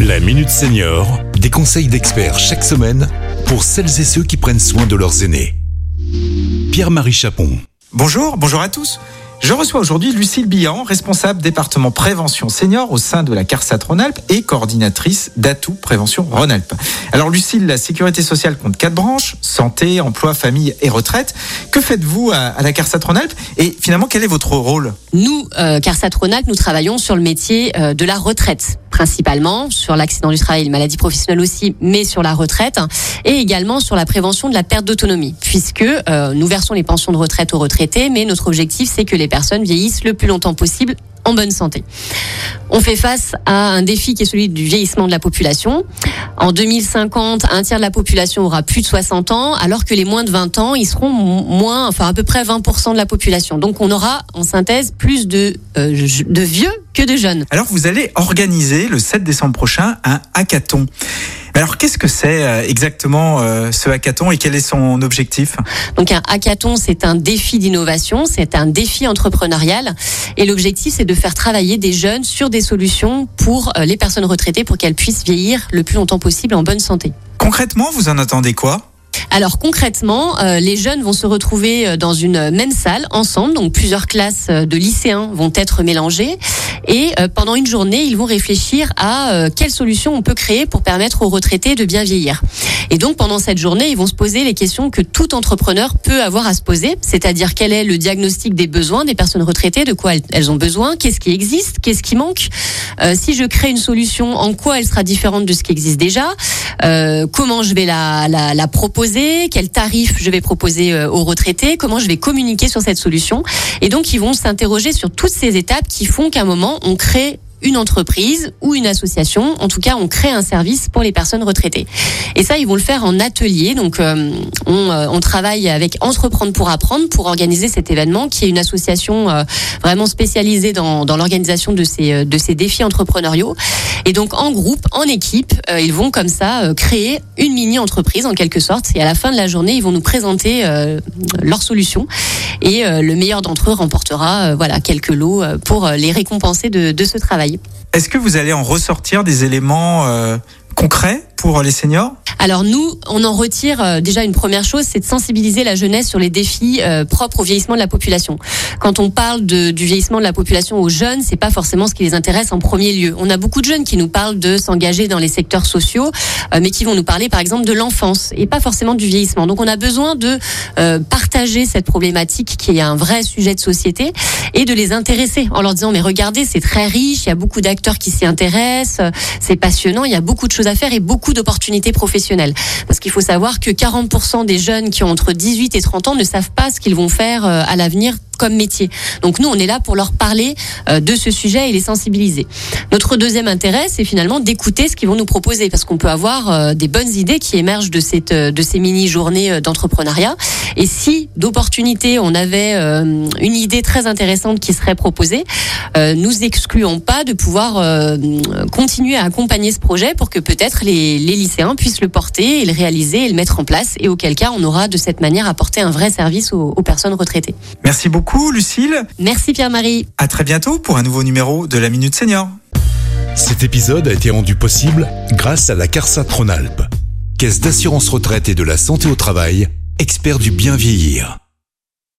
La Minute Senior, des conseils d'experts chaque semaine pour celles et ceux qui prennent soin de leurs aînés. Pierre-Marie Chapon. Bonjour, bonjour à tous. Je reçois aujourd'hui Lucille Billan, responsable département prévention senior au sein de la CARSAT Rhône-Alpes et coordinatrice d'Atout Prévention Rhône-Alpes. Alors Lucille, la sécurité sociale compte quatre branches, santé, emploi, famille et retraite. Que faites-vous à, la CARSAT Rhône-Alpes et finalement quel est votre rôle? Nous, euh, CARSAT Rhône-Alpes, nous travaillons sur le métier euh, de la retraite principalement, sur l'accident du travail, les maladies professionnelles aussi, mais sur la retraite et également sur la prévention de la perte d'autonomie, puisque euh, nous versons les pensions de retraite aux retraités, mais notre objectif c'est que les personnes vieillissent le plus longtemps possible en bonne santé. On fait face à un défi qui est celui du vieillissement de la population. En 2050, un tiers de la population aura plus de 60 ans, alors que les moins de 20 ans, ils seront à peu près 20% de la population. Donc on aura, en synthèse, plus de, euh, de vieux que de jeunes. Alors vous allez organiser le 7 décembre prochain un hackathon. Alors qu'est-ce que c'est euh, exactement euh, ce hackathon et quel est son objectif? Donc un hackathon, c'est un défi d'innovation, c'est un défi entrepreneurial. Et l'objectif c'est de faire travailler des jeunes sur des solutions pour euh, les personnes retraitées pour qu'elles puissent vieillir le plus longtemps possible en bonne santé. Concrètement, vous en attendez quoi? Alors concrètement, euh, les jeunes vont se retrouver dans une même salle ensemble, donc plusieurs classes de lycéens vont être mélangées et pendant une journée, ils vont réfléchir à quelle solution on peut créer pour permettre aux retraités de bien vieillir. Et donc pendant cette journée, ils vont se poser les questions que tout entrepreneur peut avoir à se poser, c'est-à-dire quel est le diagnostic des besoins des personnes retraitées, de quoi elles ont besoin, qu'est-ce qui existe, qu'est-ce qui manque, si je crée une solution, en quoi elle sera différente de ce qui existe déjà, comment je vais la, la, la proposer? Quel tarif je vais proposer euh, aux retraités, comment je vais communiquer sur cette solution? Et donc, ils vont s'interroger sur toutes ces étapes qui font qu'à un moment, on crée une entreprise ou une association. En tout cas, on crée un service pour les personnes retraitées. Et ça, ils vont le faire en atelier. Donc, euh, on, euh, on, travaille avec Entreprendre pour apprendre pour organiser cet événement, qui est une association euh, vraiment spécialisée dans, l'organisation de ces, défis entrepreneuriaux. Et donc, en groupe, en équipe, ils vont comme ça créer une mini-entreprise en quelque sorte. Et à la fin de la journée, ils vont nous présenter leurs solutions. Et le meilleur d'entre eux remportera voilà quelques lots pour les récompenser de, de ce travail. Est-ce que vous allez en ressortir des éléments euh, concrets? Pour les seniors alors nous, on en retire euh, déjà une première chose, c'est de sensibiliser la jeunesse sur les défis euh, propres au vieillissement de la population. Quand on parle de, du vieillissement de la population aux jeunes, c'est pas forcément ce qui les intéresse en premier lieu. On a beaucoup de jeunes qui nous parlent de s'engager dans les secteurs sociaux, euh, mais qui vont nous parler par exemple de l'enfance et pas forcément du vieillissement. Donc on a besoin de partager cette problématique qui est un vrai sujet de société et de les intéresser en leur disant mais regardez c'est très riche, il y a beaucoup d'acteurs qui s'y intéressent, c'est passionnant, il y a beaucoup de choses à faire et beaucoup d'opportunités professionnelles. Parce qu'il faut savoir que 40% des jeunes qui ont entre 18 et 30 ans ne savent pas ce qu'ils vont faire euh, à l'avenir comme métier. Donc nous, on est là pour leur parler euh, de ce sujet et les sensibiliser. Notre deuxième intérêt, c'est finalement d'écouter ce qu'ils vont nous proposer, parce qu'on peut avoir euh, des bonnes idées qui émergent de cette de ces mini journées d'entrepreneuriat. Et si d'opportunité, on avait une idée très intéressante qui serait proposée, nous excluons pas de pouvoir continuer à accompagner ce projet pour que peut-être les, lycéens puissent le porter et le réaliser et le mettre en place. Et auquel cas, on aura de cette manière apporté un vrai service aux, personnes retraitées. Merci beaucoup, Lucille. Merci, Pierre-Marie. À très bientôt pour un nouveau numéro de la Minute Senior. Cet épisode a été rendu possible grâce à la CARSA Tronalp, Caisse d'assurance retraite et de la santé au travail, expert du bien vieillir.